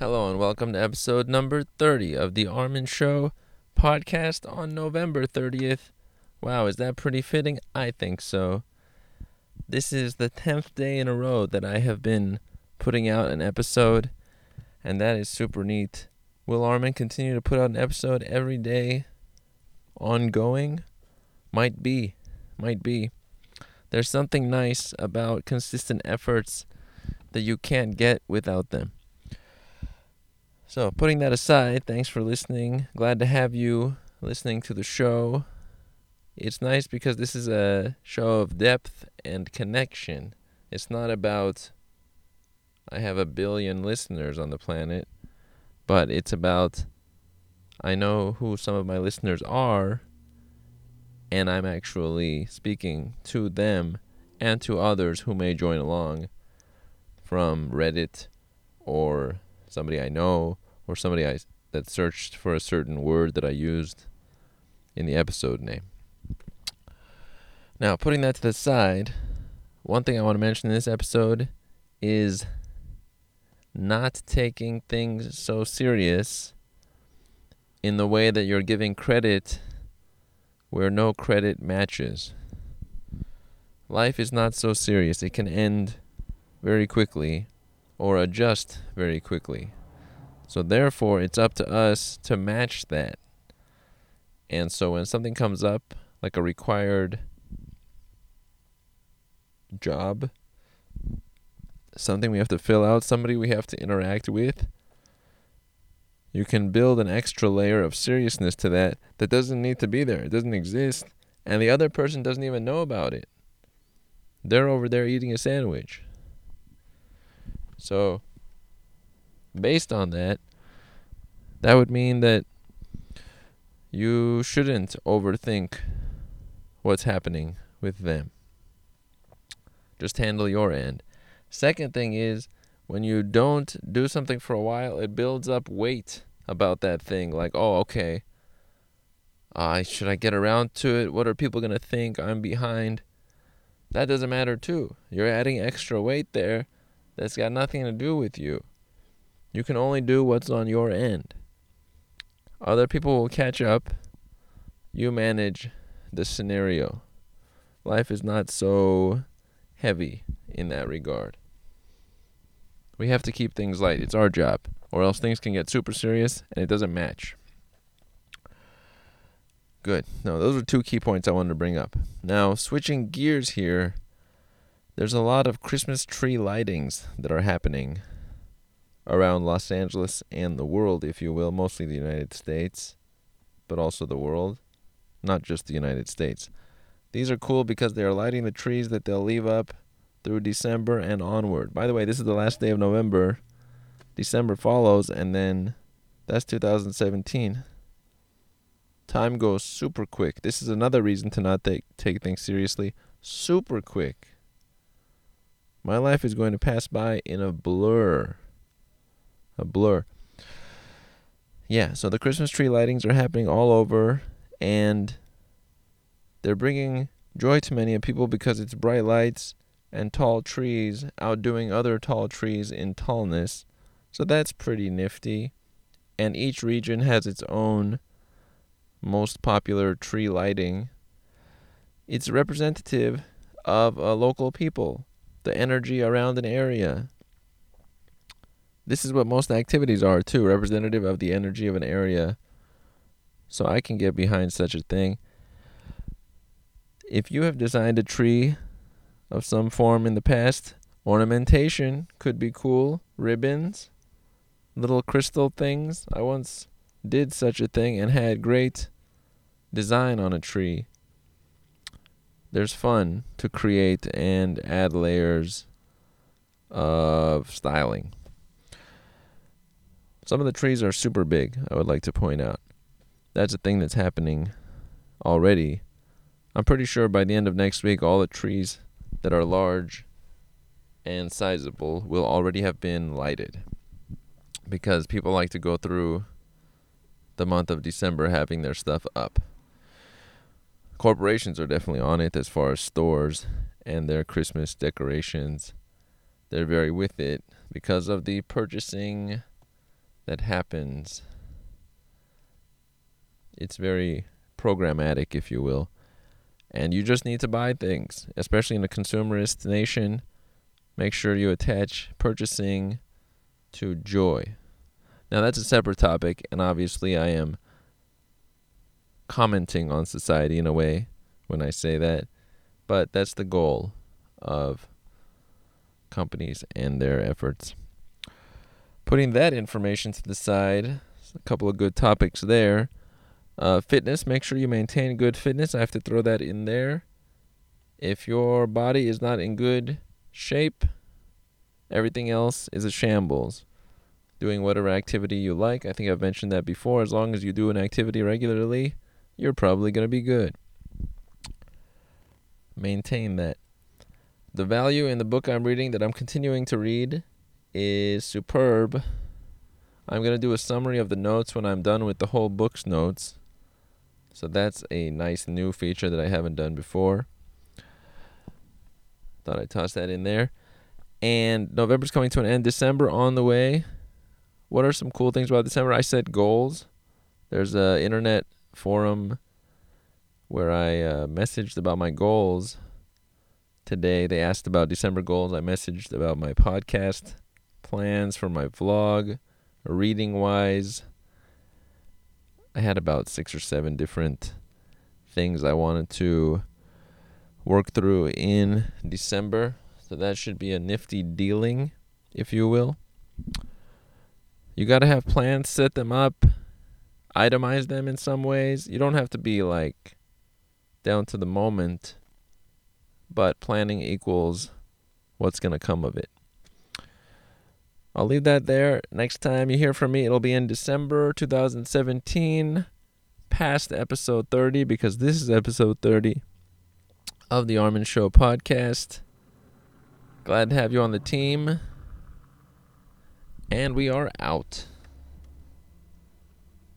Hello and welcome to episode number 30 of the Armin Show podcast on November 30th. Wow, is that pretty fitting? I think so. This is the 10th day in a row that I have been putting out an episode, and that is super neat. Will Armin continue to put out an episode every day ongoing? Might be. Might be. There's something nice about consistent efforts that you can't get without them. So, putting that aside, thanks for listening. Glad to have you listening to the show. It's nice because this is a show of depth and connection. It's not about I have a billion listeners on the planet, but it's about I know who some of my listeners are, and I'm actually speaking to them and to others who may join along from Reddit or somebody I know or somebody I that searched for a certain word that I used in the episode name. Now, putting that to the side, one thing I want to mention in this episode is not taking things so serious in the way that you're giving credit where no credit matches. Life is not so serious. It can end very quickly or adjust very quickly. So therefore, it's up to us to match that. And so when something comes up, like a required job, something we have to fill out, somebody we have to interact with, you can build an extra layer of seriousness to that that doesn't need to be there. It doesn't exist. And the other person doesn't even know about it. They're over there eating a sandwich. So based on that, that would mean that you shouldn't overthink what's happening with them. Just handle your end. Second thing is when you don't do something for a while, it builds up weight about that thing. Like, oh, okay, uh, should I get around to it? What are people going to think? I'm behind. That doesn't matter, too. You're adding extra weight there that's got nothing to do with you. You can only do what's on your end. Other people will catch up. You manage the scenario. Life is not so heavy in that regard. We have to keep things light. It's our job, or else things can get super serious and it doesn't match. Good. No, those are two key points I wanted to bring up. Now, switching gears here, there's a lot of Christmas tree lightings that are happening around Los Angeles and the world, if you will, mostly the United States, but also the world, not just the United States. These are cool because they are lighting the trees that they'll leave up through December and onward. By the way, this is the last day of November. December follows, and then that's 2017. Time goes super quick. This is another reason to not take take things seriously. Super quick. My life is going to pass by in a blur a blur. Yeah, so the Christmas tree lightings are happening all over, and they're bringing joy to many people because it's bright lights and tall trees outdoing other tall trees in tallness. So that's pretty nifty. And each region has its own most popular tree lighting. It's representative of a local people, the energy around an area. This is what most activities are, too, representative of the energy of an area. So I can get behind such a thing. If you have designed a tree of some form in the past, ornamentation could be cool. Ribbons, little crystal things. I once did such a thing and had great design on a tree. There's fun to create and add layers of styling. Some of the trees are super big, I would like to point out. That's a thing that's happening already. I'm pretty sure by the end of next week, all the trees that are large and sizable will already have been lighted. Because people like to go through the month of December having their stuff up. Corporations are definitely on it as far as stores and their Christmas decorations. They're very with it because of the purchasing that happens. It's very programmatic, if you will. And you just need to buy things, especially in a consumerist nation. Make sure you attach purchasing to joy. Now, that's a separate topic, and obviously, I am commenting on society in a way when I say that, but that's the goal of companies and their efforts. Putting that information to the side, a couple of good topics there. Uh, fitness, make sure you maintain good fitness. I have to throw that in there. If your body is not in good shape, everything else is a shambles. Doing whatever activity you like, I think I've mentioned that before. As long as you do an activity regularly, you're probably going to be good. Maintain that. The value in the book I'm reading that I'm continuing to read is superb. I'm going to do a summary of the notes when I'm done with the whole book's notes. So that's a nice new feature that I haven't done before. Thought I'd toss that in there. And November's coming to an end. December on the way. What are some cool things about December? I set goals. There's a internet forum where I uh, messaged about my goals today. They asked about December goals. I messaged about my podcast plans for my vlog, reading wise. I had about six or seven different things I wanted to work through in December. So that should be a nifty dealing, if you will. You got to have plans, set them up, itemize them in some ways. You don't have to be like down to the moment, but planning equals what's going to come of it. I'll leave that there. Next time you hear from me, it'll be in December 2017, past episode 30, because this is episode 30 of the Armin Show podcast. Glad to have you on the team. And we are out.